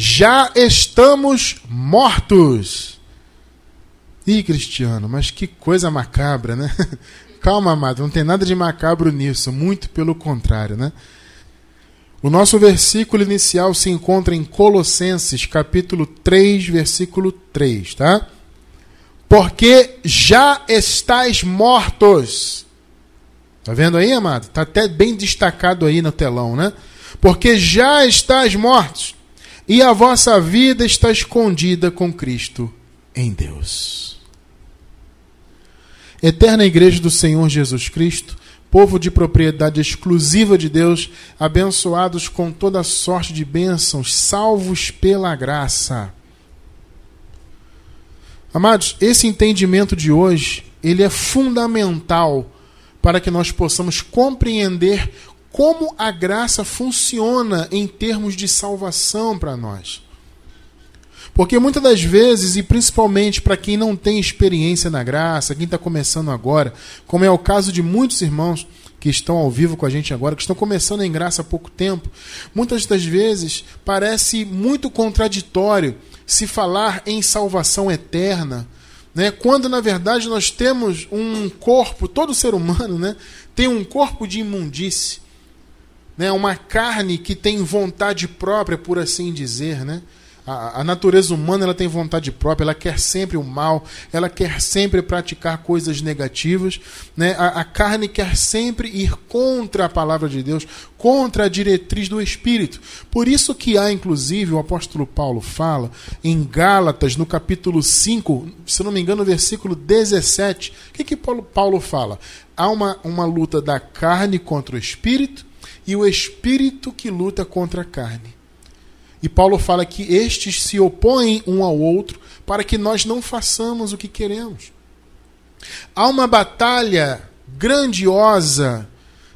já estamos mortos. Ih, Cristiano, mas que coisa macabra, né? Calma, amado, não tem nada de macabro nisso, muito pelo contrário, né? O nosso versículo inicial se encontra em Colossenses, capítulo 3, versículo 3, tá? Porque já estáis mortos. Tá vendo aí, amado? Tá até bem destacado aí no telão, né? Porque já estáis mortos e a vossa vida está escondida com Cristo em Deus. Eterna Igreja do Senhor Jesus Cristo, povo de propriedade exclusiva de Deus, abençoados com toda sorte de bênçãos, salvos pela graça. Amados, esse entendimento de hoje, ele é fundamental para que nós possamos compreender como a graça funciona em termos de salvação para nós. Porque muitas das vezes, e principalmente para quem não tem experiência na graça, quem está começando agora, como é o caso de muitos irmãos que estão ao vivo com a gente agora, que estão começando em graça há pouco tempo, muitas das vezes parece muito contraditório se falar em salvação eterna, né? quando na verdade nós temos um corpo, todo ser humano né? tem um corpo de imundície, né? uma carne que tem vontade própria, por assim dizer, né? A, a, natureza humana ela tem vontade própria, ela quer sempre o mal, ela quer sempre praticar coisas negativas. Né? A, a, carne quer sempre ir contra a palavra de Deus, contra a diretriz do Espírito. Por isso que há, inclusive, o apóstolo Paulo fala em Gálatas, no capítulo 5, se não me engano, no versículo 17. O que, que Paulo, Paulo fala? Há uma, uma luta da carne contra o Espírito e o Espírito que luta contra a carne. E Paulo fala que estes se opõem um ao outro para que nós não façamos o que queremos. Há uma batalha grandiosa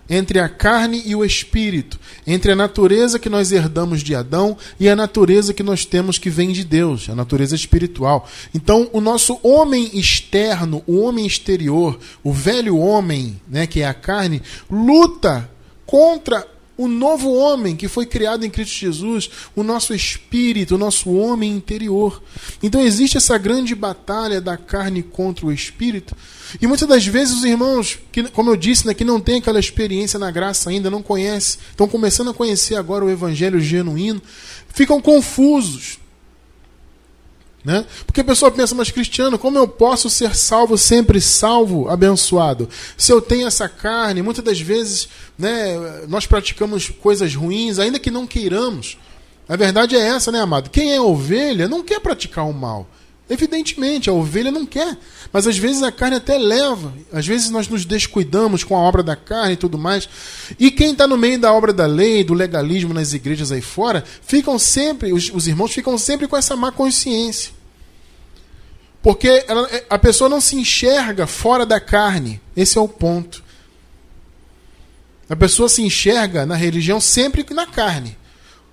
entre a carne e o espírito, entre a natureza que nós herdamos de Adão e a natureza que nós temos que vem de Deus, a natureza espiritual. Então, o nosso homem externo, o homem exterior, o velho homem, né, que é a carne, luta contra o novo homem que foi criado em Cristo Jesus, o nosso espírito, o nosso homem interior. Então existe essa grande batalha da carne contra o espírito. E muitas das vezes os irmãos, que, como eu disse, né, que não tem aquela experiência na graça ainda, não conhecem, estão começando a conhecer agora o evangelho genuíno, ficam confusos. Né? Porque a pessoa pensa, mas Cristiano, como eu posso ser salvo, sempre salvo, abençoado? Se eu tenho essa carne, muitas das vezes né, nós praticamos coisas ruins, ainda que não queiramos. A verdade é essa, né, amado? Quem é ovelha não quer praticar o mal. Evidentemente, a ovelha não quer. Mas às vezes a carne até leva. Às vezes nós nos descuidamos com a obra da carne e tudo mais. E quem está no meio da obra da lei, do legalismo nas igrejas aí fora, ficam sempre, os, os irmãos ficam sempre com essa má consciência. Porque ela, a pessoa não se enxerga fora da carne. Esse é o ponto. A pessoa se enxerga na religião sempre na carne.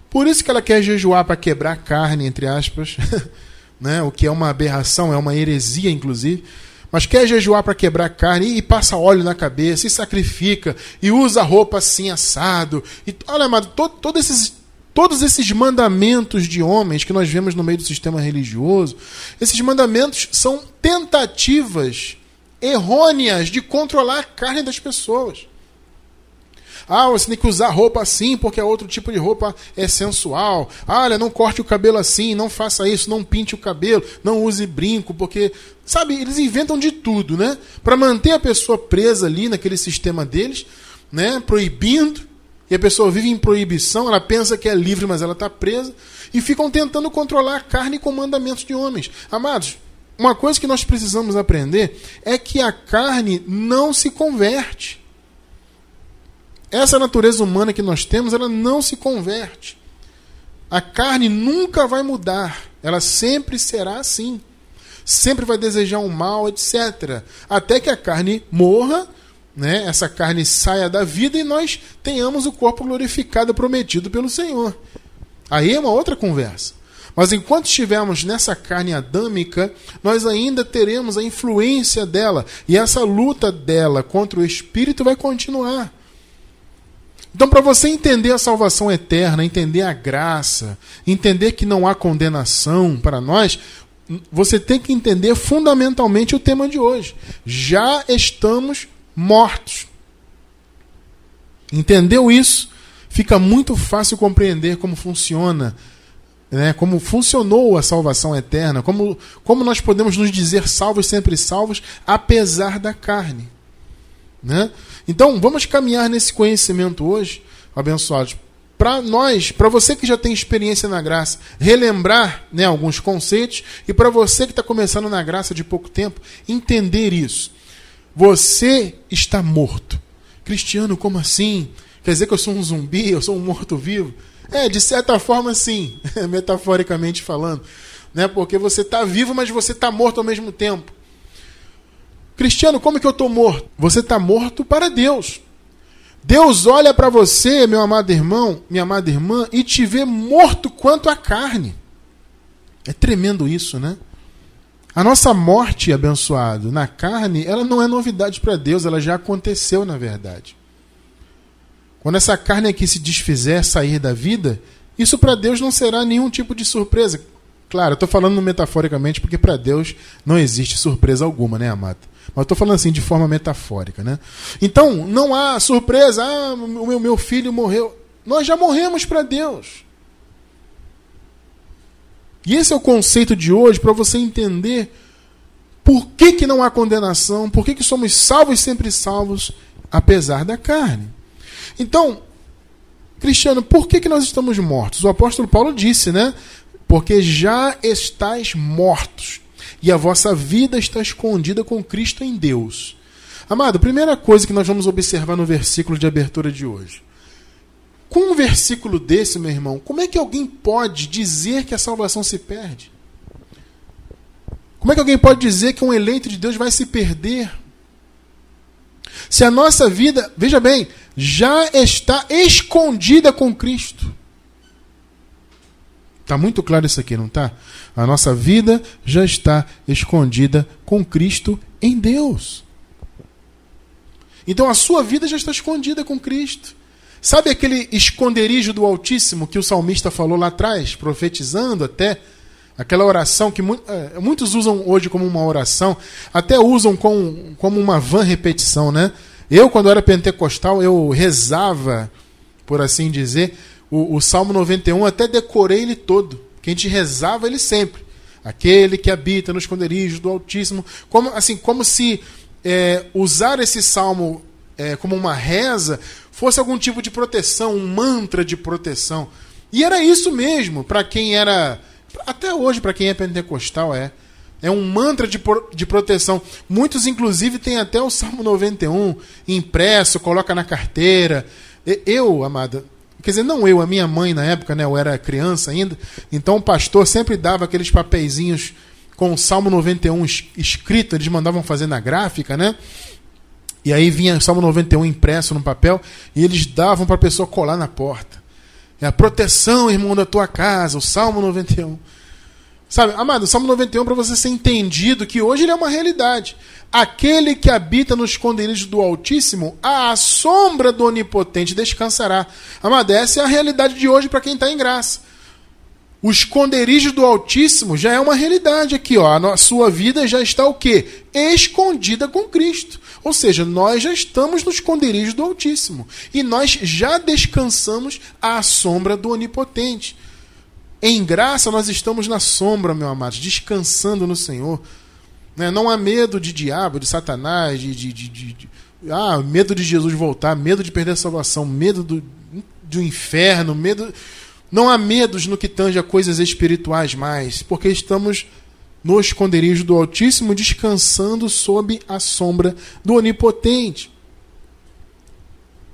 Por isso que ela quer jejuar para quebrar a carne, entre aspas. né? o que é uma aberração, é uma heresia, inclusive. Mas quer jejuar para quebrar carne e passa óleo na cabeça, e sacrifica, e usa roupa assim assado. E, olha, amado, todo, todo esses, todos esses mandamentos de homens que nós vemos no meio do sistema religioso, esses mandamentos são tentativas errôneas de controlar a carne das pessoas. Ah, você tem que usar roupa assim porque é outro tipo de roupa é sensual. Ah, olha, não corte o cabelo assim, não faça isso, não pinte o cabelo, não use brinco, porque. Sabe, eles inventam de tudo, né? Para manter a pessoa presa ali naquele sistema deles, né? Proibindo. E a pessoa vive em proibição, ela pensa que é livre, mas ela está presa. E ficam tentando controlar a carne com mandamentos de homens. Amados, uma coisa que nós precisamos aprender é que a carne não se converte. Essa natureza humana que nós temos, ela não se converte. A carne nunca vai mudar. Ela sempre será assim. Sempre vai desejar o um mal, etc. Até que a carne morra, né? essa carne saia da vida e nós tenhamos o corpo glorificado prometido pelo Senhor. Aí é uma outra conversa. Mas enquanto estivermos nessa carne adâmica, nós ainda teremos a influência dela. E essa luta dela contra o espírito vai continuar. Então, para você entender a salvação eterna, entender a graça, entender que não há condenação para nós, você tem que entender fundamentalmente o tema de hoje. Já estamos mortos. Entendeu isso? Fica muito fácil compreender como funciona, né? como funcionou a salvação eterna, como, como nós podemos nos dizer salvos, sempre salvos, apesar da carne. Né? Então, vamos caminhar nesse conhecimento hoje, abençoados, para nós, para você que já tem experiência na graça, relembrar né, alguns conceitos, e para você que está começando na graça de pouco tempo, entender isso. Você está morto. Cristiano, como assim? Quer dizer que eu sou um zumbi, eu sou um morto-vivo? É, de certa forma, sim, metaforicamente falando. Né? Porque você está vivo, mas você está morto ao mesmo tempo. Cristiano, como é que eu estou morto? Você está morto para Deus. Deus olha para você, meu amado irmão, minha amada irmã, e te vê morto quanto a carne. É tremendo isso, né? A nossa morte, abençoado, na carne, ela não é novidade para Deus, ela já aconteceu na verdade. Quando essa carne aqui se desfizer, sair da vida, isso para Deus não será nenhum tipo de surpresa. Claro, eu estou falando metaforicamente porque para Deus não existe surpresa alguma, né, amado? Mas estou falando assim de forma metafórica, né? Então, não há surpresa, ah, o meu, meu filho morreu. Nós já morremos para Deus. E esse é o conceito de hoje para você entender por que, que não há condenação, por que, que somos salvos sempre salvos, apesar da carne. Então, Cristiano, por que, que nós estamos mortos? O apóstolo Paulo disse, né? Porque já estáis mortos e a vossa vida está escondida com Cristo em Deus. Amado, primeira coisa que nós vamos observar no versículo de abertura de hoje. Com um versículo desse, meu irmão, como é que alguém pode dizer que a salvação se perde? Como é que alguém pode dizer que um eleito de Deus vai se perder? Se a nossa vida, veja bem, já está escondida com Cristo. Está muito claro isso aqui, não está? A nossa vida já está escondida com Cristo em Deus. Então a sua vida já está escondida com Cristo. Sabe aquele esconderijo do Altíssimo que o salmista falou lá atrás, profetizando até? Aquela oração que é, muitos usam hoje como uma oração, até usam com, como uma vã repetição, né? Eu, quando era pentecostal, eu rezava, por assim dizer, o, o Salmo 91, até decorei ele todo que a gente rezava ele sempre. Aquele que habita no esconderijo do Altíssimo. Como, assim, como se é, usar esse salmo é, como uma reza fosse algum tipo de proteção, um mantra de proteção. E era isso mesmo, para quem era. Até hoje, para quem é pentecostal, é. É um mantra de, de proteção. Muitos, inclusive, têm até o Salmo 91 impresso, coloca na carteira. Eu, amada, Quer dizer, não eu, a minha mãe na época, né? Eu era criança ainda. Então o pastor sempre dava aqueles papeizinhos com o Salmo 91 escrito, eles mandavam fazer na gráfica, né? E aí vinha o Salmo 91 impresso no papel e eles davam para a pessoa colar na porta. É a proteção, irmão, da tua casa, o Salmo 91. Sabe, amado, o Salmo 91 para você ser entendido que hoje ele é uma realidade. Aquele que habita no esconderijo do Altíssimo, à sombra do Onipotente descansará. Amado, essa é a realidade de hoje para quem está em graça. O esconderijo do Altíssimo já é uma realidade aqui, ó. A sua vida já está o quê? Escondida com Cristo. Ou seja, nós já estamos no esconderijo do Altíssimo. E nós já descansamos à sombra do Onipotente. Em graça nós estamos na sombra, meu amado, descansando no Senhor. Né? Não há medo de diabo, de Satanás, de, de, de, de, ah, medo de Jesus voltar, medo de perder a salvação, medo do, do inferno, medo. Não há medos no que tange a coisas espirituais mais, porque estamos no esconderijo do Altíssimo, descansando sob a sombra do Onipotente.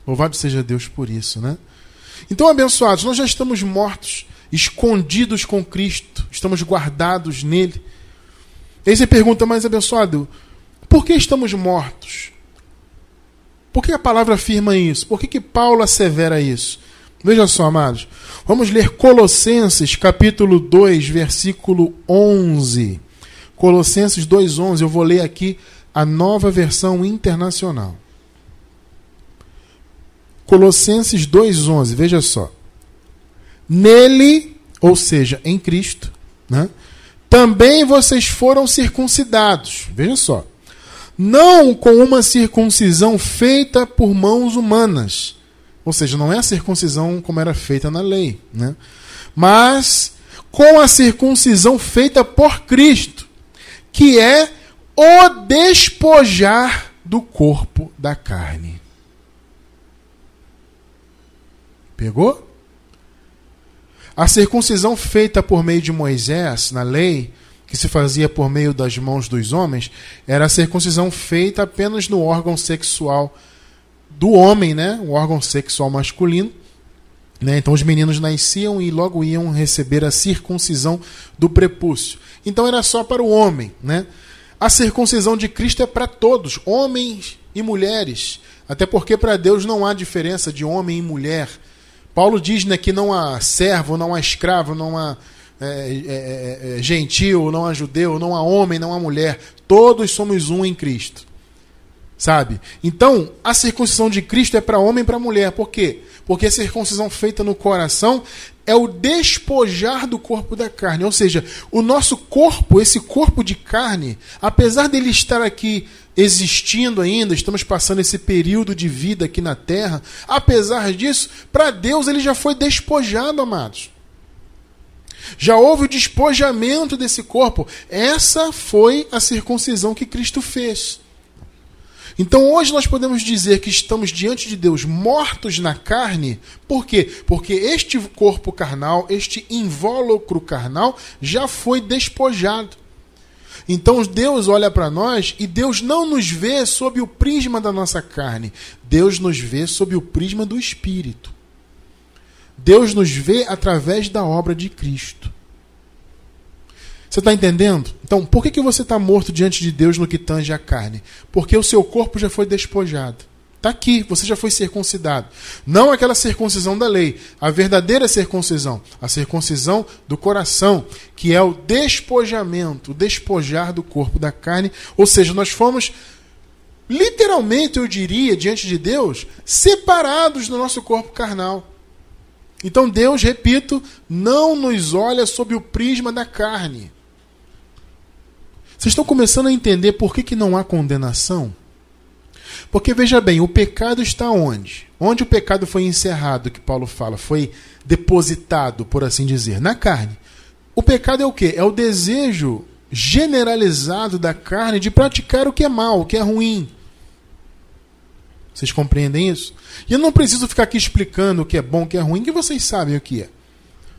Louvado seja Deus por isso, né? Então, abençoados, nós já estamos mortos escondidos com Cristo, estamos guardados nele. E aí você pergunta, mais abençoado, por que estamos mortos? Por que a palavra afirma isso? Por que, que Paulo assevera isso? Veja só, amados. Vamos ler Colossenses, capítulo 2, versículo 11. Colossenses 2:11, eu vou ler aqui a nova versão internacional. Colossenses 2,11, veja só. Nele, ou seja, em Cristo, né, também vocês foram circuncidados. Veja só. Não com uma circuncisão feita por mãos humanas. Ou seja, não é a circuncisão como era feita na lei, né? mas com a circuncisão feita por Cristo, que é o despojar do corpo da carne. Pegou? A circuncisão feita por meio de Moisés, na lei, que se fazia por meio das mãos dos homens, era a circuncisão feita apenas no órgão sexual do homem, né? O órgão sexual masculino. Né? Então os meninos nasciam e logo iam receber a circuncisão do prepúcio. Então era só para o homem. Né? A circuncisão de Cristo é para todos, homens e mulheres. Até porque para Deus não há diferença de homem e mulher. Paulo diz né, que não há servo, não há escravo, não há é, é, é, é, gentil, não há judeu, não há homem, não há mulher. Todos somos um em Cristo. Sabe? Então, a circuncisão de Cristo é para homem e para mulher. Por quê? Porque a circuncisão feita no coração é o despojar do corpo da carne. Ou seja, o nosso corpo, esse corpo de carne, apesar dele estar aqui existindo ainda, estamos passando esse período de vida aqui na terra, apesar disso, para Deus ele já foi despojado, amados. Já houve o despojamento desse corpo. Essa foi a circuncisão que Cristo fez. Então hoje nós podemos dizer que estamos diante de Deus mortos na carne, por quê? Porque este corpo carnal, este invólucro carnal, já foi despojado. Então Deus olha para nós e Deus não nos vê sob o prisma da nossa carne, Deus nos vê sob o prisma do Espírito. Deus nos vê através da obra de Cristo. Você está entendendo? Então, por que, que você está morto diante de Deus no que tange a carne? Porque o seu corpo já foi despojado. Está aqui, você já foi circuncidado. Não aquela circuncisão da lei, a verdadeira circuncisão, a circuncisão do coração, que é o despojamento, o despojar do corpo da carne. Ou seja, nós fomos, literalmente, eu diria, diante de Deus, separados do nosso corpo carnal. Então Deus, repito, não nos olha sob o prisma da carne. Vocês estão começando a entender por que, que não há condenação? Porque veja bem, o pecado está onde? Onde o pecado foi encerrado, que Paulo fala, foi depositado, por assim dizer, na carne. O pecado é o quê? É o desejo generalizado da carne de praticar o que é mal, o que é ruim. Vocês compreendem isso? E eu não preciso ficar aqui explicando o que é bom, o que é ruim, que vocês sabem o que é.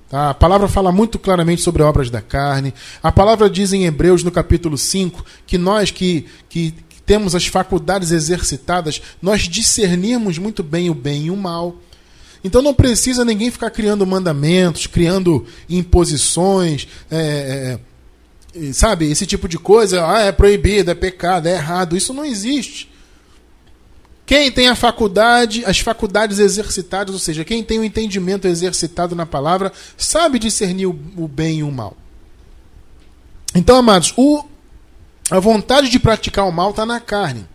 Tá? A palavra fala muito claramente sobre obras da carne. A palavra diz em Hebreus, no capítulo 5, que nós que, que temos as faculdades exercitadas, nós discernimos muito bem o bem e o mal. Então não precisa ninguém ficar criando mandamentos, criando imposições, é, é, sabe, esse tipo de coisa. Ah, é proibido, é pecado, é errado. Isso não existe. Quem tem a faculdade, as faculdades exercitadas, ou seja, quem tem o entendimento exercitado na palavra, sabe discernir o, bem e o mal. Então, amados, o, a vontade de praticar o mal está na carne.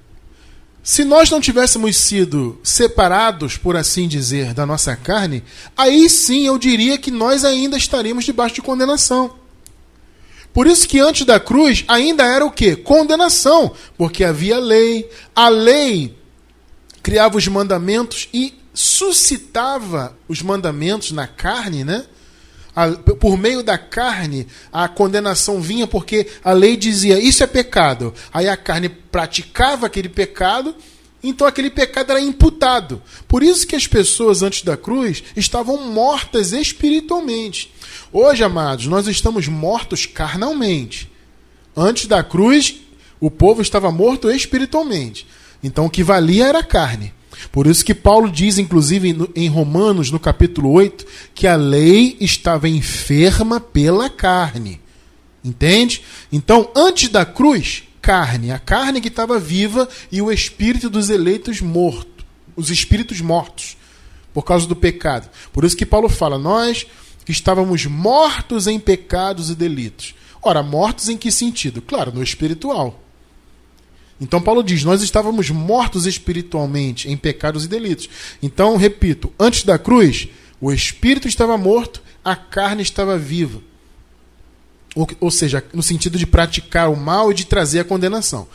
Se nós não tivéssemos sido separados, por assim dizer, da nossa carne, aí sim eu diria que nós ainda estaríamos debaixo de condenação. Por isso que antes da cruz ainda era o que? Condenação, porque havia lei. A lei criava os mandamentos e suscitava os mandamentos na carne, né? Por meio da carne, a condenação vinha porque a lei dizia isso é pecado. Aí a carne praticava aquele pecado, então aquele pecado era imputado. Por isso que as pessoas antes da cruz estavam mortas espiritualmente. Hoje, amados, nós estamos mortos carnalmente. Antes da cruz, o povo estava morto espiritualmente. Então o que valia era a carne. Por isso que Paulo diz, inclusive em Romanos, no capítulo 8, que a lei estava enferma pela carne. Entende? Então, antes da cruz, carne. A carne que estava viva e o espírito dos eleitos morto. Os espíritos mortos. Por causa do pecado. Por isso que Paulo fala, nós que estávamos mortos em pecados e delitos. Ora, mortos em que sentido? Claro, no espiritual. Então Paulo diz: Nós estávamos mortos espiritualmente em pecados e delitos. Então, repito, antes da cruz, o espírito estava morto, a carne estava viva. Ou, ou, seja, no sentido de praticar o mal e de trazer a condenação.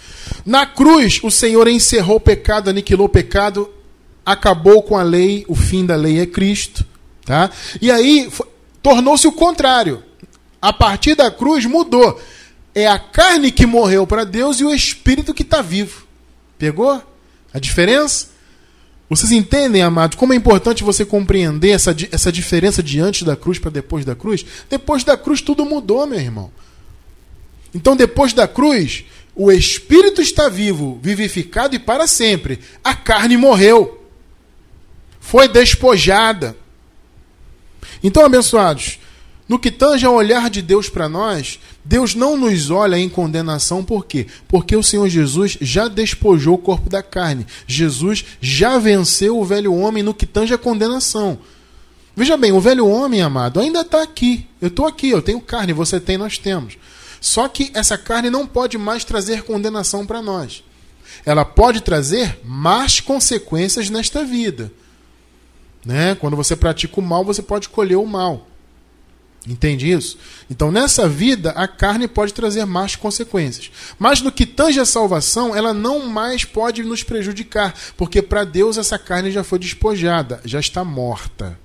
Na cruz, o Senhor encerrou o pecado, aniquilou o pecado, acabou com a lei, o fim da lei é Cristo. Tá? E aí tornou-se o contrário. A partir da cruz mudou. É a carne que morreu para Deus e o espírito que está vivo. Pegou a diferença? Vocês entendem, amados, como é importante você compreender essa, essa diferença de antes da cruz para depois da cruz? Depois da cruz tudo mudou, meu irmão. Então, depois da cruz, o espírito está vivo, vivificado e para sempre. A carne morreu. Foi despojada. Então, abençoados, no que tange ao olhar de Deus para nós, Deus não nos olha em condenação, por quê? Porque o Senhor Jesus já despojou o corpo da carne. Jesus já venceu o velho homem no que tange a condenação. Veja bem, o velho homem, amado, ainda está aqui. Eu estou aqui, eu tenho carne, você tem, nós temos. Só que essa carne não pode mais trazer condenação para nós. Ela pode trazer más consequências nesta vida. Né? Quando você pratica o mal, você pode colher o mal. Entende isso? Então, nessa vida, a carne pode trazer más consequências. Mas no que tange a salvação, ela não mais pode nos prejudicar, porque para Deus essa carne já foi despojada, já está morta.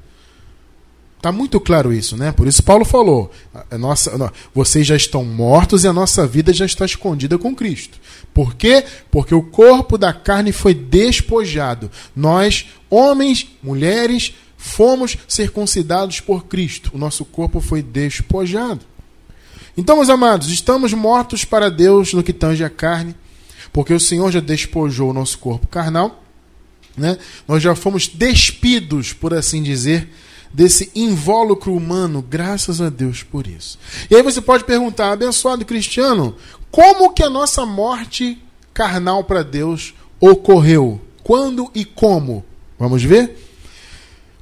Está muito claro isso, né? Por isso Paulo falou: a nossa, vocês já estão mortos e a nossa vida já está escondida com Cristo. Por quê? Porque o corpo da carne foi despojado. Nós, homens, mulheres, fomos circuncidados por Cristo. O nosso corpo foi despojado. Então, meus amados, estamos mortos para Deus no que tange a carne, porque o Senhor já despojou o nosso corpo carnal. Né? Nós já fomos despidos, por assim dizer, desse invólucro humano, graças a Deus por isso. E aí você pode perguntar, abençoado cristiano, como que a nossa morte carnal para Deus ocorreu? Quando e como? Vamos ver?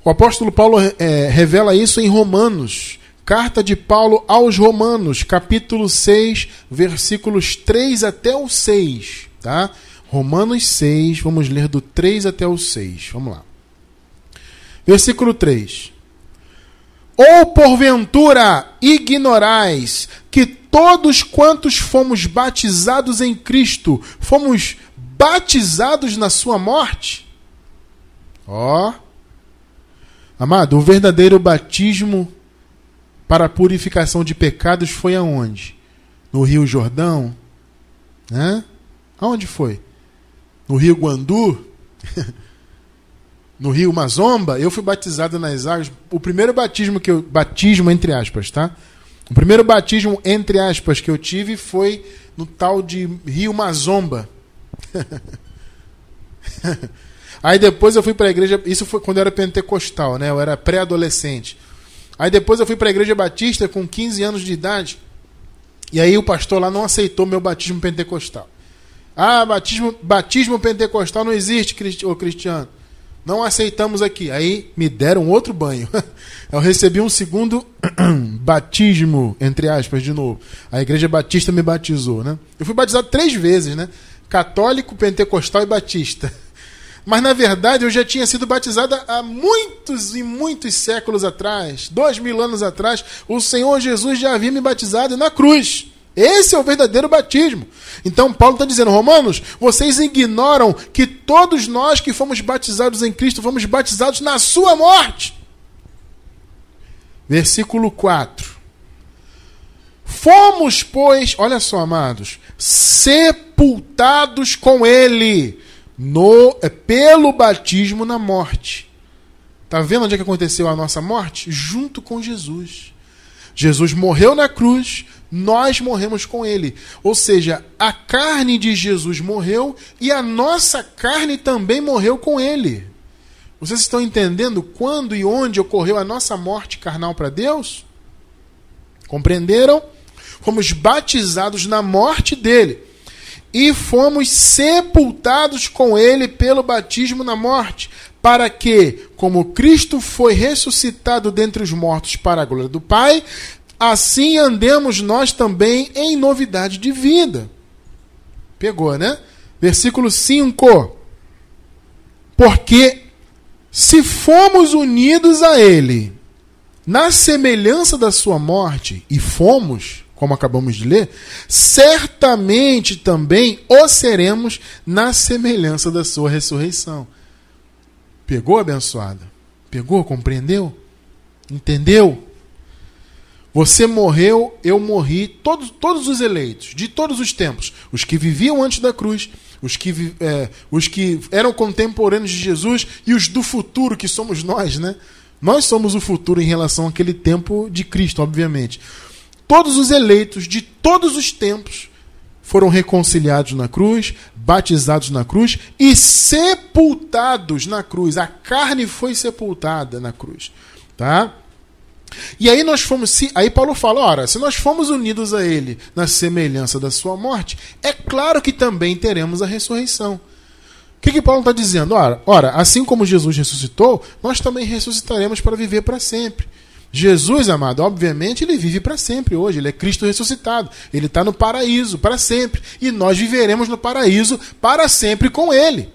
O apóstolo Paulo é, revela isso em Romanos, carta de Paulo aos Romanos, capítulo 6, versículos 3 até o 6. Tá? Romanos 6, vamos ler do 3 até o 6. Vamos lá. Versículo 3. Ou porventura ignorais que todos quantos fomos batizados em Cristo, fomos batizados na sua morte? Ó. Oh Amado, o verdadeiro batismo para a purificação de pecados foi aonde? No Rio Jordão? Né? Aonde foi? No Rio Guandu? no Rio Mazomba? Eu fui batizado nas águas. O primeiro batismo que eu. Batismo entre aspas, tá? O primeiro batismo, entre aspas, que eu tive foi no tal de Rio Mazomba. Aí depois eu fui para a igreja, isso foi quando eu era pentecostal, né? Eu era pré-adolescente. Aí depois eu fui para a igreja batista com 15 anos de idade. E aí o pastor lá não aceitou meu batismo pentecostal. Ah, batismo, batismo pentecostal não existe, ô Cristiano. Não aceitamos aqui. Aí me deram outro banho. Eu recebi um segundo batismo, entre aspas, de novo. A igreja batista me batizou, né? Eu fui batizado três vezes, né? Católico, pentecostal e batista. Mas na verdade eu já tinha sido batizada há muitos e muitos séculos atrás, dois mil anos atrás. O Senhor Jesus já havia me batizado na cruz. Esse é o verdadeiro batismo. Então Paulo está dizendo, Romanos, vocês ignoram que todos nós que fomos batizados em Cristo fomos batizados na sua morte. Versículo 4. Fomos, pois, olha só, amados, sepultados com ele no é pelo batismo na morte. Tá vendo onde é que aconteceu a nossa morte? Junto com Jesus. Jesus morreu na cruz, nós morremos com ele. Ou seja, a carne de Jesus morreu e a nossa carne também morreu com ele. Vocês estão entendendo quando e onde ocorreu a nossa morte carnal para Deus? Compreenderam? Fomos batizados na morte dele e fomos sepultados com ele pelo batismo na morte, para que, como Cristo foi ressuscitado dentre os mortos para a glória do Pai, assim andemos nós também em novidade de vida. Pegou, né? Versículo 5. Porque se fomos unidos a Ele na semelhança da Sua morte, e fomos, como acabamos de ler, certamente também o seremos na semelhança da Sua ressurreição. Pegou, abençoada? Pegou? Compreendeu? Entendeu? Você morreu, eu morri, todos, todos os eleitos, de todos os tempos, os que viviam antes da cruz, os que, é, os que eram contemporâneos de Jesus e os do futuro, que somos nós, né? Nós somos o futuro em relação àquele tempo de Cristo, obviamente. Todos os eleitos de todos os tempos foram reconciliados na cruz, batizados na cruz e sepultados na cruz. A carne foi sepultada na cruz, tá? E aí nós fomos, se, aí Paulo fala, ora, se nós fomos unidos a ele na semelhança da sua morte, é claro que também teremos a ressurreição. O que, que Paulo está dizendo? Ora, ora, assim como Jesus ressuscitou, nós também ressuscitaremos para viver para sempre. Jesus, amado, obviamente, ele vive para sempre hoje. Ele é Cristo ressuscitado. Ele está no paraíso para sempre. E nós viveremos no paraíso para sempre com ele.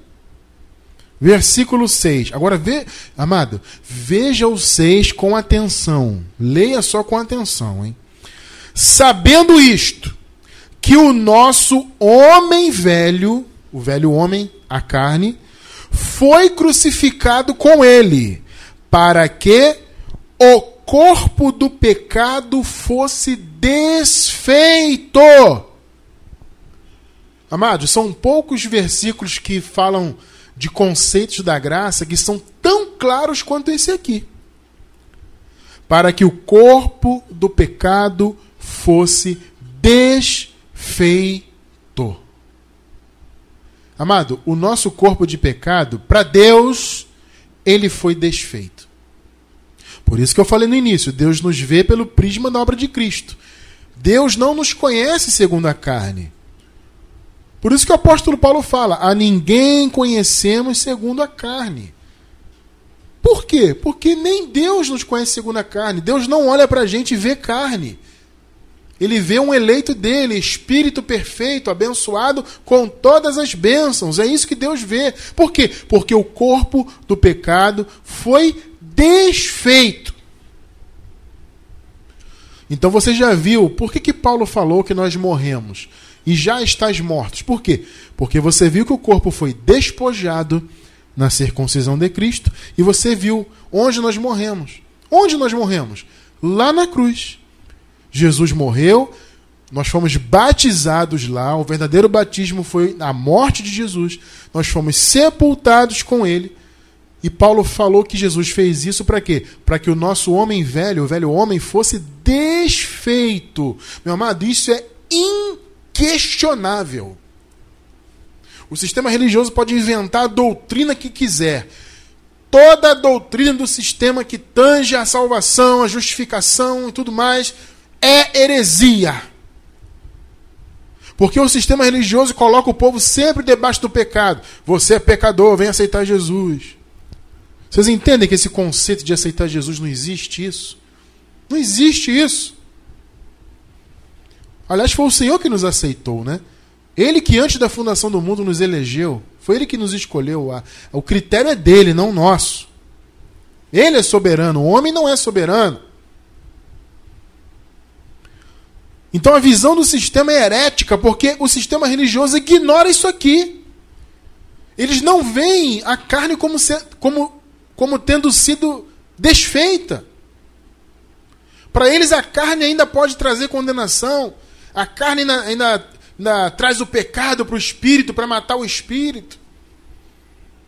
Versículo 6. Agora, vê, amado, veja o 6 com atenção. Leia só com atenção, hein? Sabendo isto, que o nosso homem velho, o velho homem, a carne, foi crucificado com ele, para que o corpo do pecado fosse desfeito. Amados, são poucos versículos que falam de conceitos da graça que são tão claros quanto esse aqui. Para que o corpo do pecado fosse desfeito. Amado, o nosso corpo de pecado, para Deus, ele foi desfeito. Por isso que eu falei no início, Deus nos vê pelo prisma da obra de Cristo. Deus não nos conhece segundo a carne. Por isso que o apóstolo Paulo fala: a ninguém conhecemos segundo a carne. Por quê? Porque nem Deus nos conhece segundo a carne. Deus não olha para a gente e vê carne. Ele vê um eleito dele, espírito perfeito, abençoado com todas as bênçãos. É isso que Deus vê. Por quê? Porque o corpo do pecado foi desfeito. Então você já viu por que, que Paulo falou que nós morremos? e já estás mortos. Por quê? Porque você viu que o corpo foi despojado na circuncisão de Cristo e você viu onde nós morremos. Onde nós morremos? Lá na cruz. Jesus morreu, nós fomos batizados lá, o verdadeiro batismo foi a morte de Jesus. Nós fomos sepultados com ele. E Paulo falou que Jesus fez isso para quê? Para que o nosso homem velho, o velho homem, fosse desfeito. Meu amado, isso é impossível questionável. O sistema religioso pode inventar a doutrina que quiser. Toda a doutrina do sistema que tange a salvação, a justificação e tudo mais é heresia. Porque o sistema religioso coloca o povo sempre debaixo do pecado. Você é pecador, vem aceitar Jesus. Vocês entendem que esse conceito de aceitar Jesus não existe isso? Não existe isso. Aliás, foi o Senhor que nos aceitou, né? Ele que antes da fundação do mundo nos elegeu. Foi ele que nos escolheu. O critério é dele, não nosso. Ele é soberano, o homem não é soberano. Então a visão do sistema é herética, porque o sistema religioso ignora isso aqui. Eles não veem a carne como, como, como tendo sido desfeita. Para eles, a carne ainda pode trazer condenação. A carne ainda, ainda, ainda traz o pecado para o espírito, para matar o espírito.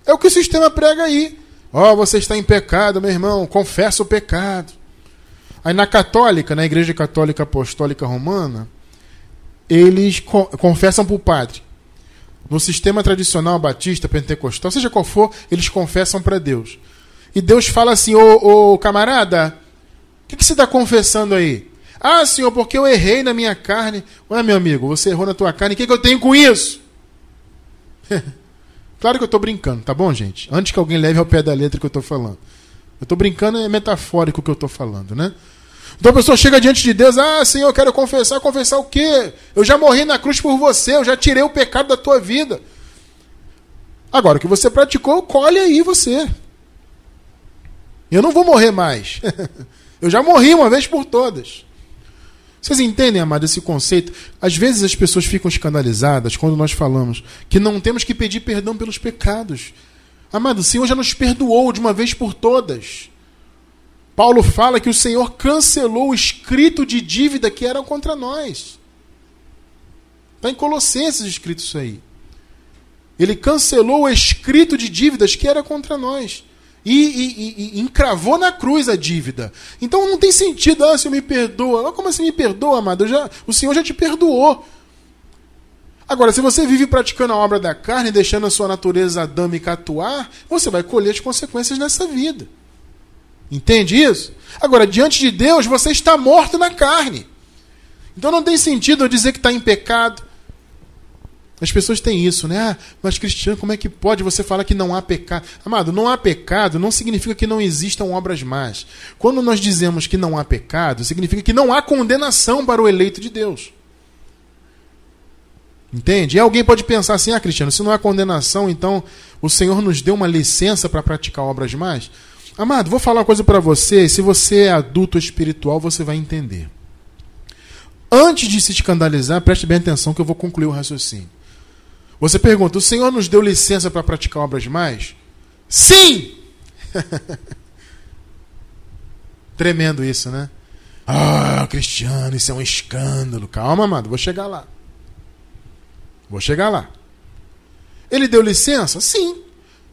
É o que o sistema prega aí. Ó, oh, você está em pecado, meu irmão, confessa o pecado. Aí na católica, na Igreja Católica Apostólica Romana, eles co confessam para o padre. No sistema tradicional batista, pentecostal, seja qual for, eles confessam para Deus. E Deus fala assim: Ô, ô camarada, o que, que você está confessando aí? Ah, Senhor, porque eu errei na minha carne. Ué, meu amigo, você errou na tua carne, o que, que eu tenho com isso? claro que eu estou brincando, tá bom, gente? Antes que alguém leve ao pé da letra que eu estou falando. Eu estou brincando, é metafórico o que eu estou falando, né? Então a pessoa chega diante de Deus, ah, Senhor, eu quero confessar, confessar o quê? Eu já morri na cruz por você, eu já tirei o pecado da tua vida. Agora, o que você praticou, colhe aí você. Eu não vou morrer mais. Eu já morri uma vez por todas. Vocês entendem, amado, esse conceito? Às vezes as pessoas ficam escandalizadas quando nós falamos que não temos que pedir perdão pelos pecados. Amado, o Senhor já nos perdoou de uma vez por todas. Paulo fala que o Senhor cancelou o escrito de dívida que era contra nós. Está em Colossenses escrito isso aí. Ele cancelou o escrito de dívidas que era contra nós e, e, e, encravou na cruz a dívida. Então não tem sentido, ah, Senhor me perdoa. Ah, como assim me perdoa, amado? Já, o Senhor já te perdoou. Agora, se você vive praticando a obra da carne, deixando a sua natureza adâmica atuar, você vai colher as consequências nessa vida. Entende isso? Agora, diante de Deus, você está morto na carne. Então não tem sentido eu dizer que está em pecado, as pessoas têm isso, né? Ah, mas Cristiano, como é que pode você falar que não há pecado? Amado, não há pecado não significa que não existam obras más. Quando nós dizemos que não há pecado, significa que não há condenação para o eleito de Deus. Entende? E alguém pode pensar assim: ah, Cristiano, se não há condenação, então o Senhor nos deu uma licença para praticar obras más? Amado, vou falar uma coisa para você. Se você é adulto espiritual, você vai entender. Antes de se escandalizar, preste bem atenção que eu vou concluir o raciocínio. Você pergunta: o Senhor nos deu licença para praticar obras mais? Sim! Tremendo isso, né? Ah, Cristiano, isso é um escândalo. Calma, amado, vou chegar lá. Vou chegar lá. Ele deu licença? Sim. O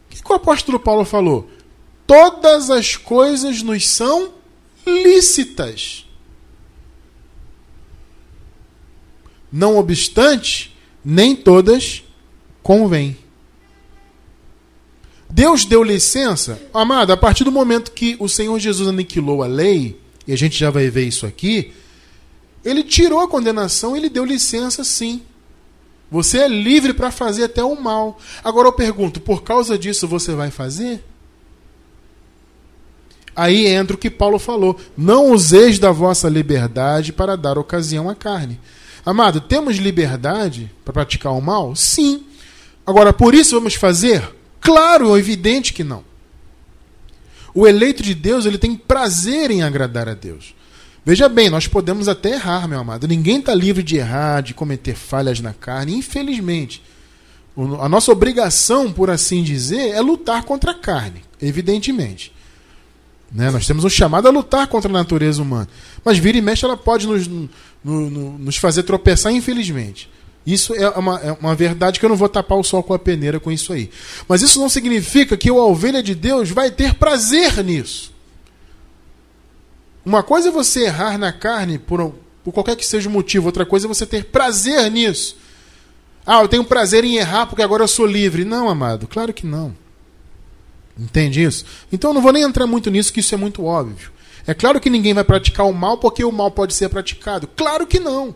que o apóstolo Paulo falou? Todas as coisas nos são lícitas. Não obstante, nem todas convém. Deus deu licença, amado, a partir do momento que o Senhor Jesus aniquilou a lei, e a gente já vai ver isso aqui, ele tirou a condenação, ele deu licença sim. Você é livre para fazer até o mal. Agora eu pergunto, por causa disso você vai fazer? Aí entra o que Paulo falou: não useis da vossa liberdade para dar ocasião à carne. Amado, temos liberdade para praticar o mal? Sim. Agora, por isso vamos fazer? Claro, é evidente que não. O eleito de Deus, ele tem prazer em agradar a Deus. Veja bem, nós podemos até errar, meu amado. Ninguém está livre de errar, de cometer falhas na carne, infelizmente. A nossa obrigação, por assim dizer, é lutar contra a carne, evidentemente. Né? Nós temos um chamado a lutar contra a natureza humana. Mas vira e mexe, ela pode nos, no, no, nos fazer tropeçar, infelizmente. Isso é uma, é uma verdade que eu não vou tapar o sol com a peneira com isso aí. Mas isso não significa que a ovelha de Deus vai ter prazer nisso. Uma coisa é você errar na carne por, por qualquer que seja o motivo, outra coisa é você ter prazer nisso. Ah, eu tenho prazer em errar porque agora eu sou livre. Não, amado, claro que não. Entende isso? Então eu não vou nem entrar muito nisso, que isso é muito óbvio. É claro que ninguém vai praticar o mal porque o mal pode ser praticado. Claro que não.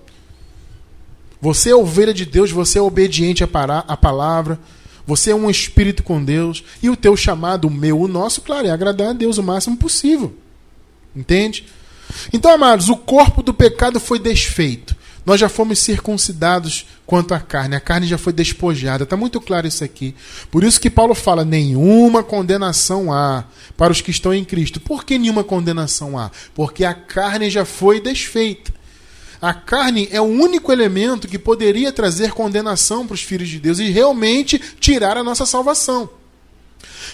Você é ovelha de Deus, você é obediente à palavra, você é um espírito com Deus, e o teu chamado, o meu, o nosso, claro, é agradar a Deus o máximo possível. Entende? Então, amados, o corpo do pecado foi desfeito. Nós já fomos circuncidados quanto à carne. A carne já foi despojada. Está muito claro isso aqui. Por isso que Paulo fala: nenhuma condenação há para os que estão em Cristo. Por que nenhuma condenação há? Porque a carne já foi desfeita. A carne é o único elemento que poderia trazer condenação para os filhos de Deus e realmente tirar a nossa salvação.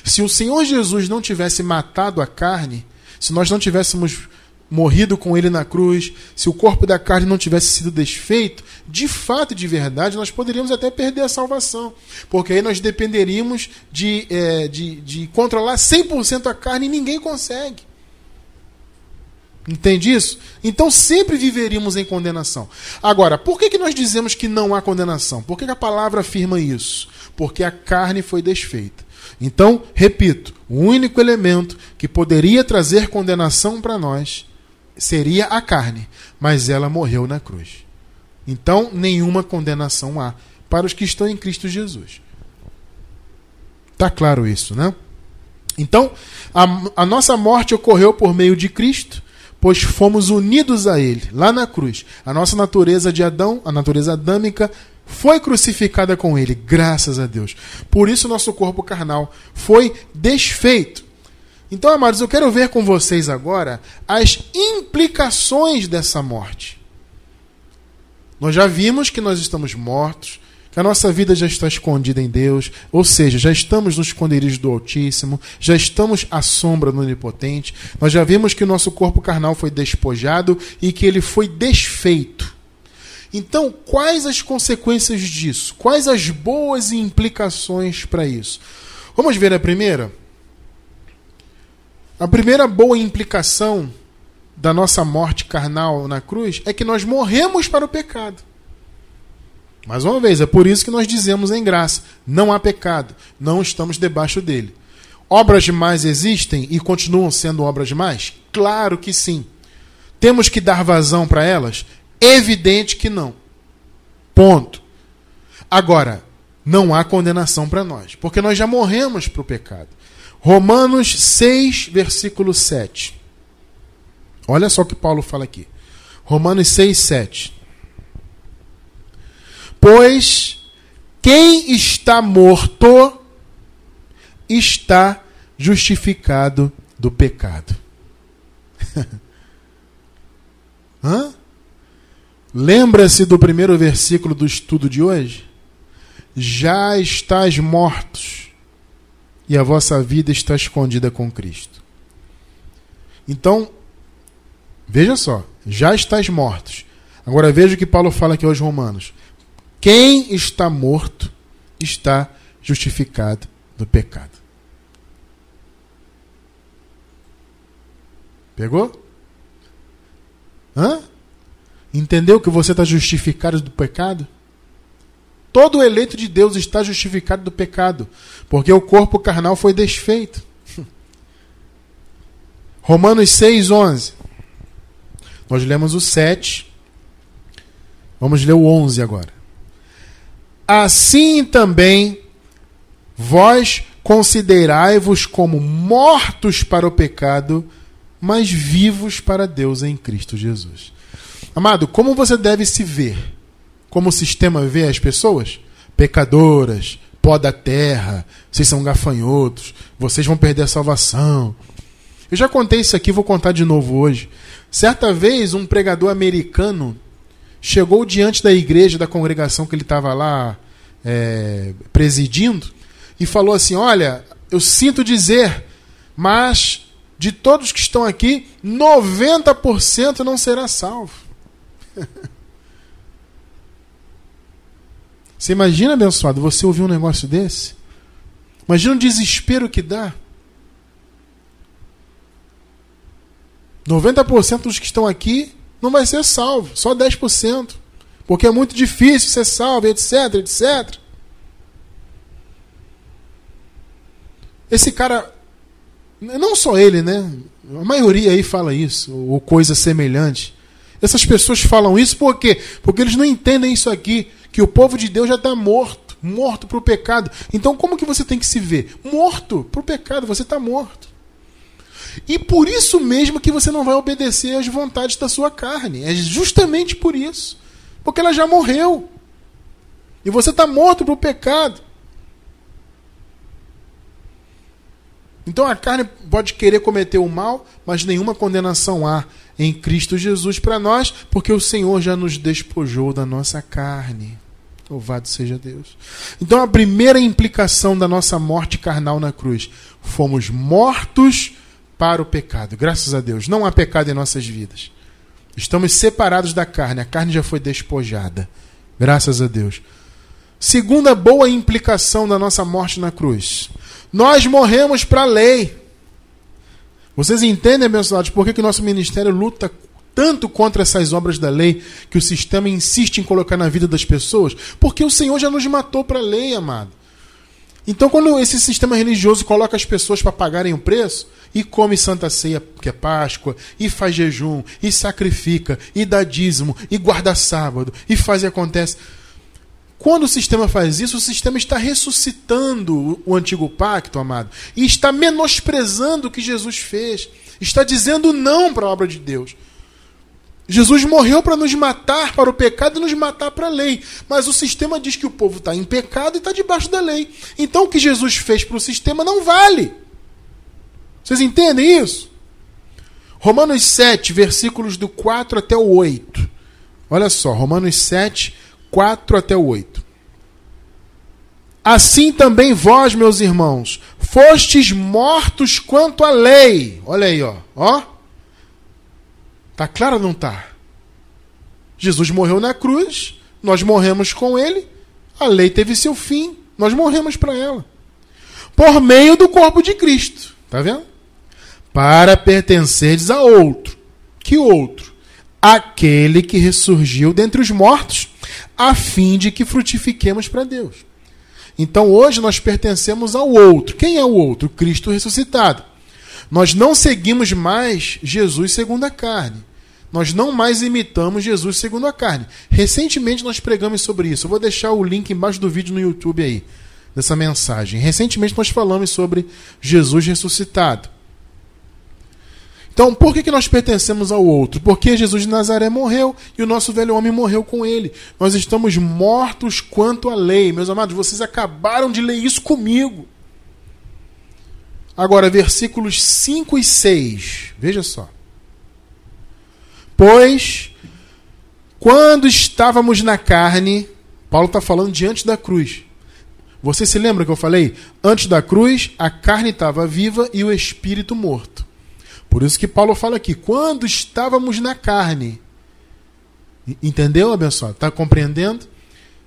Se o Senhor Jesus não tivesse matado a carne, se nós não tivéssemos morrido com ele na cruz, se o corpo da carne não tivesse sido desfeito, de fato e de verdade, nós poderíamos até perder a salvação. Porque aí nós dependeríamos de, é, de, de controlar 100% a carne e ninguém consegue. Entende isso? Então sempre viveríamos em condenação. Agora, por que, que nós dizemos que não há condenação? Por que, que a palavra afirma isso? Porque a carne foi desfeita. Então, repito, o único elemento que poderia trazer condenação para nós seria a carne, mas ela morreu na cruz. Então, nenhuma condenação há para os que estão em Cristo Jesus. Tá claro isso, né? Então, a, a nossa morte ocorreu por meio de Cristo pois fomos unidos a Ele, lá na cruz. A nossa natureza de Adão, a natureza adâmica, foi crucificada com ele, graças a Deus. Por isso nosso corpo carnal foi desfeito. Então, amados, eu quero ver com vocês agora as implicações dessa morte. Nós já vimos que nós estamos mortos, a nossa vida já está escondida em Deus, ou seja, já estamos nos esconderijos do Altíssimo, já estamos à sombra do Onipotente. Nós já vimos que o nosso corpo carnal foi despojado e que ele foi desfeito. Então, quais as consequências disso? Quais as boas implicações para isso? Vamos ver a primeira? A primeira boa implicação da nossa morte carnal na cruz é que nós morremos para o pecado. Mais uma vez, é por isso que nós dizemos em graça: não há pecado, não estamos debaixo dele. Obras demais existem e continuam sendo obras demais? Claro que sim. Temos que dar vazão para elas? Evidente que não. Ponto. Agora, não há condenação para nós, porque nós já morremos para o pecado. Romanos 6, versículo 7. Olha só o que Paulo fala aqui. Romanos 6, 7. Pois quem está morto está justificado do pecado. Hã? Lembra-se do primeiro versículo do estudo de hoje? Já estás mortos e a vossa vida está escondida com Cristo. Então, veja só, já estáis mortos. Agora veja o que Paulo fala aqui aos Romanos. Quem está morto está justificado do pecado. Pegou? Hã? Entendeu que você está justificado do pecado? Todo eleito de Deus está justificado do pecado, porque o corpo carnal foi desfeito. Romanos 6, 11. Nós lemos o 7. Vamos ler o 11 agora. Assim também vós considerai-vos como mortos para o pecado, mas vivos para Deus em Cristo Jesus. Amado, como você deve se ver? como o sistema vê as pessoas? Pecadoras, pó da terra, vocês são gafanhotos, vocês vão perder a salvação. Eu já contei isso aqui, vou contar de novo hoje. Certa vez, um pregador americano chegou diante da igreja, da congregação que ele estava lá é, presidindo, e falou assim: Olha, eu sinto dizer, mas de todos que estão aqui, 90% não será salvo. Você imagina, abençoado, você ouvir um negócio desse? Imagina o desespero que dá. 90% dos que estão aqui não vai ser salvo, só 10%. Porque é muito difícil ser salvo, etc, etc. Esse cara, não só ele, né? A maioria aí fala isso, ou coisa semelhante. Essas pessoas falam isso por quê? Porque eles não entendem isso aqui que o povo de Deus já está morto, morto para o pecado. Então, como que você tem que se ver? Morto para o pecado, você está morto. E por isso mesmo que você não vai obedecer às vontades da sua carne. É justamente por isso. Porque ela já morreu. E você está morto para o pecado. Então a carne pode querer cometer o mal, mas nenhuma condenação há em Cristo Jesus para nós, porque o Senhor já nos despojou da nossa carne. Louvado seja Deus. Então, a primeira implicação da nossa morte carnal na cruz: fomos mortos para o pecado. Graças a Deus. Não há pecado em nossas vidas. Estamos separados da carne. A carne já foi despojada. Graças a Deus. Segunda boa implicação da nossa morte na cruz: nós morremos para a lei. Vocês entendem, abençoados, por que, que nosso ministério luta tanto contra essas obras da lei que o sistema insiste em colocar na vida das pessoas? Porque o Senhor já nos matou para a lei, amado. Então, quando esse sistema religioso coloca as pessoas para pagarem o preço, e come Santa Ceia, que é Páscoa, e faz jejum, e sacrifica, e dá dízimo, e guarda sábado, e faz e acontece. Quando o sistema faz isso, o sistema está ressuscitando o antigo pacto, amado, e está menosprezando o que Jesus fez, está dizendo não para a obra de Deus. Jesus morreu para nos matar para o pecado e nos matar para a lei. Mas o sistema diz que o povo está em pecado e está debaixo da lei. Então o que Jesus fez para o sistema não vale. Vocês entendem isso? Romanos 7, versículos do 4 até o 8. Olha só, Romanos 7, 4 até o 8. Assim também vós, meus irmãos, fostes mortos quanto à lei. Olha aí, ó. ó. Tá claro ou não tá? Jesus morreu na cruz, nós morremos com ele, a lei teve seu fim, nós morremos para ela. Por meio do corpo de Cristo. Tá vendo? Para pertenceres a outro. Que outro? Aquele que ressurgiu dentre os mortos, a fim de que frutifiquemos para Deus. Então hoje nós pertencemos ao outro. Quem é o outro? Cristo ressuscitado. Nós não seguimos mais Jesus segundo a carne. Nós não mais imitamos Jesus segundo a carne. Recentemente nós pregamos sobre isso. Eu vou deixar o link embaixo do vídeo no YouTube aí, dessa mensagem. Recentemente nós falamos sobre Jesus ressuscitado. Então, por que, que nós pertencemos ao outro? Porque Jesus de Nazaré morreu e o nosso velho homem morreu com ele. Nós estamos mortos quanto à lei. Meus amados, vocês acabaram de ler isso comigo. Agora, versículos 5 e 6. Veja só. Pois, quando estávamos na carne, Paulo está falando diante da cruz. Você se lembra que eu falei? Antes da cruz, a carne estava viva e o espírito morto. Por isso que Paulo fala aqui, quando estávamos na carne. Entendeu, abençoado? Está compreendendo?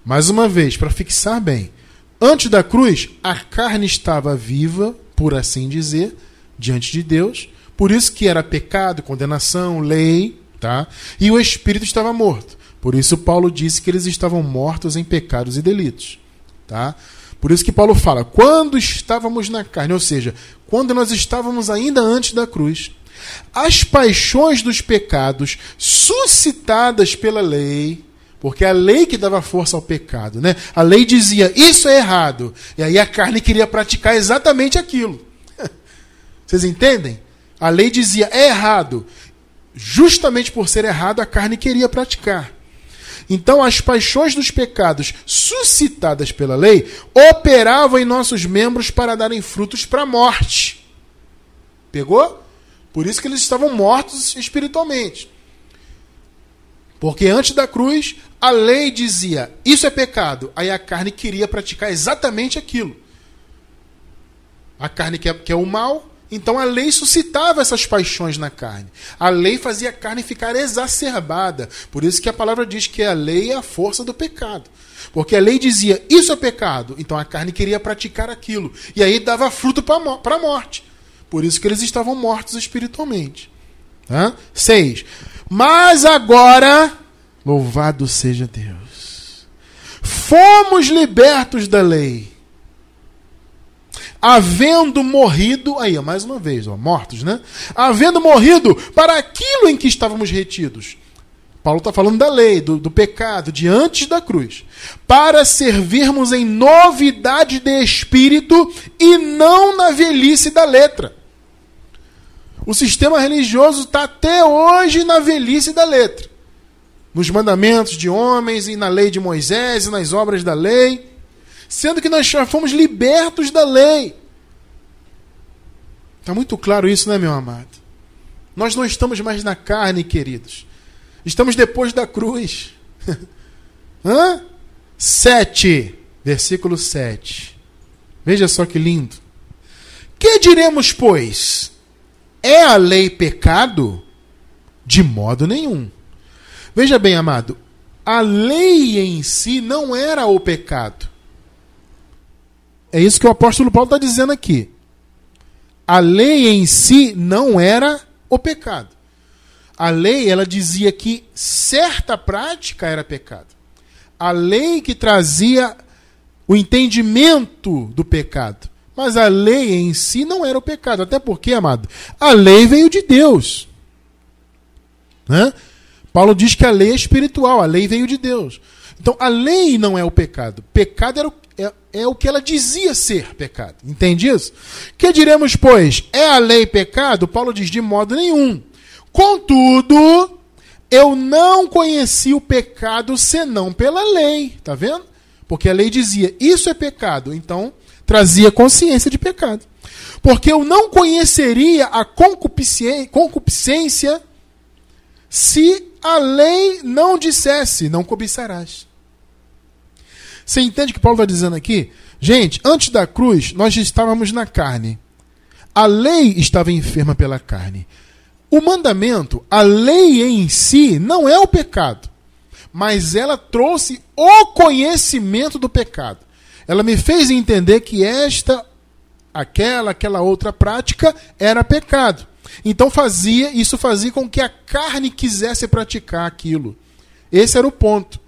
Mais uma vez, para fixar bem. Antes da cruz, a carne estava viva, por assim dizer, diante de Deus. Por isso que era pecado, condenação, lei, tá? E o espírito estava morto. Por isso Paulo disse que eles estavam mortos em pecados e delitos, tá? Por isso que Paulo fala, quando estávamos na carne, ou seja, quando nós estávamos ainda antes da cruz, as paixões dos pecados suscitadas pela lei, porque a lei que dava força ao pecado, né? A lei dizia isso é errado, e aí a carne queria praticar exatamente aquilo. Vocês entendem? A lei dizia é errado, justamente por ser errado a carne queria praticar. Então, as paixões dos pecados suscitadas pela lei operavam em nossos membros para darem frutos para a morte. Pegou? Por isso que eles estavam mortos espiritualmente. Porque antes da cruz, a lei dizia: isso é pecado. Aí a carne queria praticar exatamente aquilo. A carne quer, quer o mal, então a lei suscitava essas paixões na carne. A lei fazia a carne ficar exacerbada. Por isso que a palavra diz que a lei é a força do pecado. Porque a lei dizia: isso é pecado. Então a carne queria praticar aquilo. E aí dava fruto para a morte. Por isso que eles estavam mortos espiritualmente. Tá? Seis. Mas agora, louvado seja Deus, fomos libertos da lei. Havendo morrido, aí, mais uma vez, ó, mortos, né? Havendo morrido para aquilo em que estávamos retidos. Paulo está falando da lei, do, do pecado, de antes da cruz. Para servirmos em novidade de espírito e não na velhice da letra. O sistema religioso está até hoje na velhice da letra. Nos mandamentos de homens e na lei de Moisés e nas obras da lei. Sendo que nós já fomos libertos da lei. Está muito claro isso, né, meu amado? Nós não estamos mais na carne, queridos. Estamos depois da cruz. Hã? 7, versículo 7. Veja só que lindo. Que diremos, pois? É a lei pecado? De modo nenhum. Veja bem, amado, a lei em si não era o pecado. É isso que o apóstolo Paulo está dizendo aqui. A lei em si não era o pecado. A lei, ela dizia que certa prática era pecado. A lei que trazia o entendimento do pecado. Mas a lei em si não era o pecado. Até porque, amado, a lei veio de Deus. Né? Paulo diz que a lei é espiritual, a lei veio de Deus. Então a lei não é o pecado. Pecado era o, é, é o que ela dizia ser pecado. Entende isso? Que diremos, pois? É a lei pecado? Paulo diz de modo nenhum. Contudo, eu não conheci o pecado senão pela lei. Tá vendo? Porque a lei dizia, isso é pecado. Então, trazia consciência de pecado. Porque eu não conheceria a concupiscência se a lei não dissesse, não cobiçarás. Você entende o que Paulo está dizendo aqui? Gente, antes da cruz, nós estávamos na carne. A lei estava enferma pela carne. O mandamento, a lei em si, não é o pecado, mas ela trouxe o conhecimento do pecado. Ela me fez entender que esta, aquela, aquela outra prática era pecado. Então fazia, isso fazia com que a carne quisesse praticar aquilo. Esse era o ponto.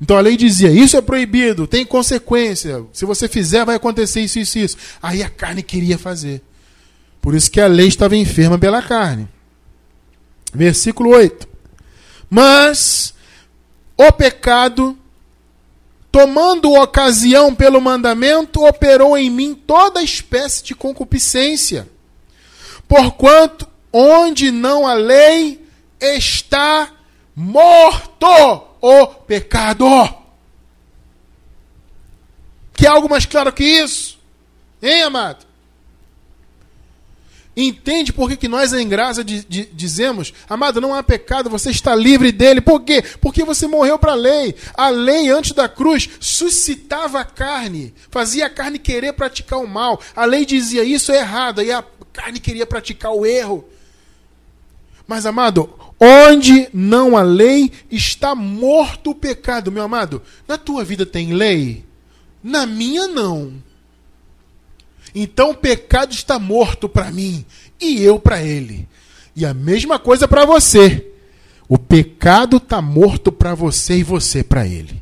Então a lei dizia: isso é proibido, tem consequência. Se você fizer, vai acontecer isso, isso, isso. Aí a carne queria fazer. Por isso que a lei estava enferma pela carne. Versículo 8. Mas o pecado, tomando ocasião pelo mandamento, operou em mim toda espécie de concupiscência. Porquanto, onde não há lei, está morto o pecado. Que algo mais claro que isso? Hein, amado? Entende por que, que nós em graça de, de, dizemos, amado, não há pecado, você está livre dele. Por quê? Porque você morreu para a lei. A lei antes da cruz suscitava a carne, fazia a carne querer praticar o mal. A lei dizia isso é errado, e a carne queria praticar o erro. Mas, amado, onde não há lei, está morto o pecado, meu amado. Na tua vida tem lei? Na minha, não. Então o pecado está morto para mim e eu para ele. E a mesma coisa para você. O pecado está morto para você e você para ele.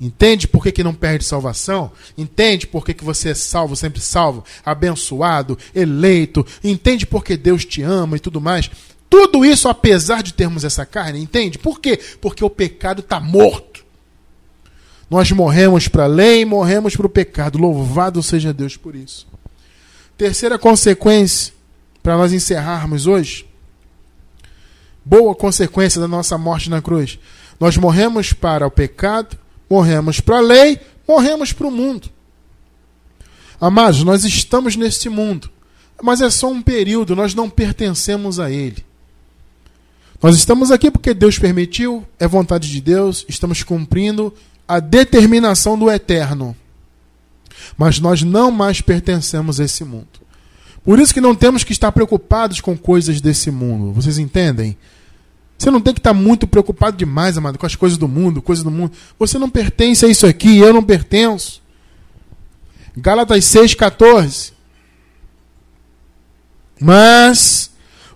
Entende por que, que não perde salvação? Entende por que, que você é salvo, sempre salvo, abençoado, eleito? Entende por que Deus te ama e tudo mais? Tudo isso apesar de termos essa carne, entende? Por quê? Porque o pecado está morto. Nós morremos para a lei morremos para o pecado. Louvado seja Deus por isso. Terceira consequência, para nós encerrarmos hoje. Boa consequência da nossa morte na cruz. Nós morremos para o pecado, morremos para a lei, morremos para o mundo. Amados, nós estamos neste mundo, mas é só um período, nós não pertencemos a ele. Nós estamos aqui porque Deus permitiu, é vontade de Deus, estamos cumprindo a determinação do eterno. Mas nós não mais pertencemos a esse mundo. Por isso que não temos que estar preocupados com coisas desse mundo. Vocês entendem? Você não tem que estar muito preocupado demais, amado, com as coisas do mundo, coisas do mundo. Você não pertence a isso aqui, eu não pertenço. Gálatas 6,14. Mas,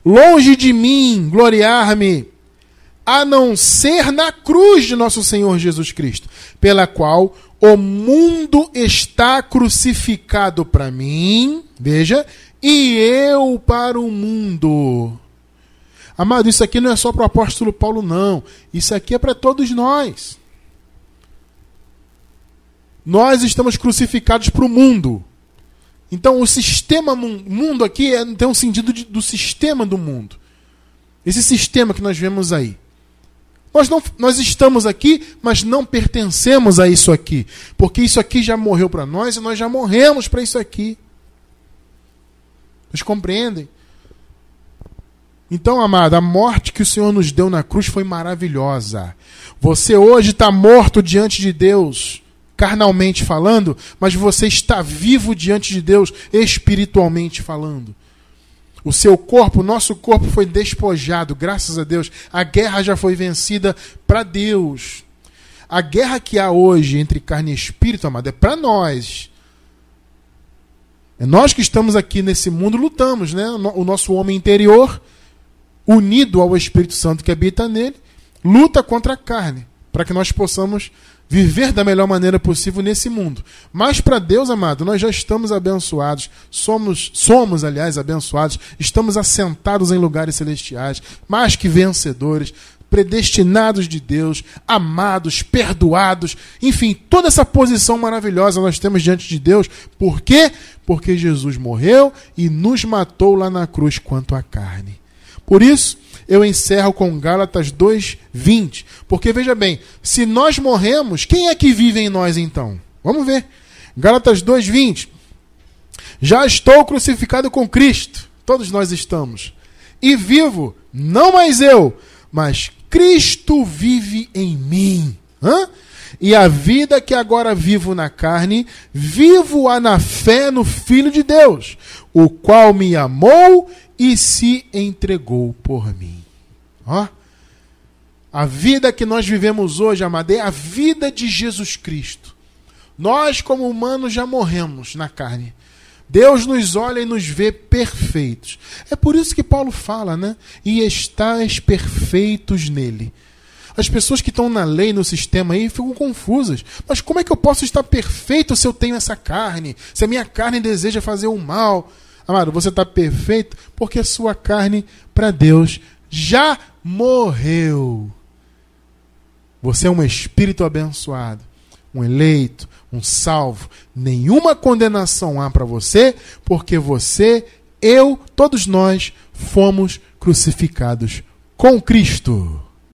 longe de mim gloriar-me a não ser na cruz de nosso Senhor Jesus Cristo, pela qual o mundo está crucificado para mim, veja, e eu para o mundo. Amado, isso aqui não é só para o apóstolo Paulo, não. Isso aqui é para todos nós. Nós estamos crucificados para o mundo. Então, o sistema mundo aqui é, tem um sentido de, do sistema do mundo. Esse sistema que nós vemos aí. Nós, não, nós estamos aqui, mas não pertencemos a isso aqui. Porque isso aqui já morreu para nós e nós já morremos para isso aqui. Vocês compreendem? Então, amado, a morte que o Senhor nos deu na cruz foi maravilhosa. Você hoje está morto diante de Deus, carnalmente falando, mas você está vivo diante de Deus, espiritualmente falando. O seu corpo, o nosso corpo foi despojado, graças a Deus. A guerra já foi vencida para Deus. A guerra que há hoje entre carne e espírito, amado, é para nós. É nós que estamos aqui nesse mundo lutamos, né? O nosso homem interior, unido ao Espírito Santo que habita nele, luta contra a carne, para que nós possamos viver da melhor maneira possível nesse mundo. Mas para Deus, amado, nós já estamos abençoados, somos, somos, aliás, abençoados, estamos assentados em lugares celestiais, mais que vencedores, predestinados de Deus, amados, perdoados, enfim, toda essa posição maravilhosa nós temos diante de Deus. Por quê? Porque Jesus morreu e nos matou lá na cruz quanto à carne. Por isso, eu encerro com Gálatas 2:20, porque veja bem, se nós morremos, quem é que vive em nós então? Vamos ver. Gálatas 2:20. Já estou crucificado com Cristo, todos nós estamos. E vivo, não mais eu, mas Cristo vive em mim. Hã? E a vida que agora vivo na carne, vivo-a na fé no Filho de Deus, o qual me amou e se entregou por mim. Ó. A vida que nós vivemos hoje, amado, é a vida de Jesus Cristo. Nós, como humanos, já morremos na carne. Deus nos olha e nos vê perfeitos. É por isso que Paulo fala, né? E estáis perfeitos nele. As pessoas que estão na lei, no sistema aí, ficam confusas. Mas como é que eu posso estar perfeito se eu tenho essa carne? Se a minha carne deseja fazer o mal? Amado, você está perfeito porque a sua carne, para Deus, já morreu. Você é um espírito abençoado, um eleito, um salvo. Nenhuma condenação há para você, porque você, eu, todos nós fomos crucificados com Cristo.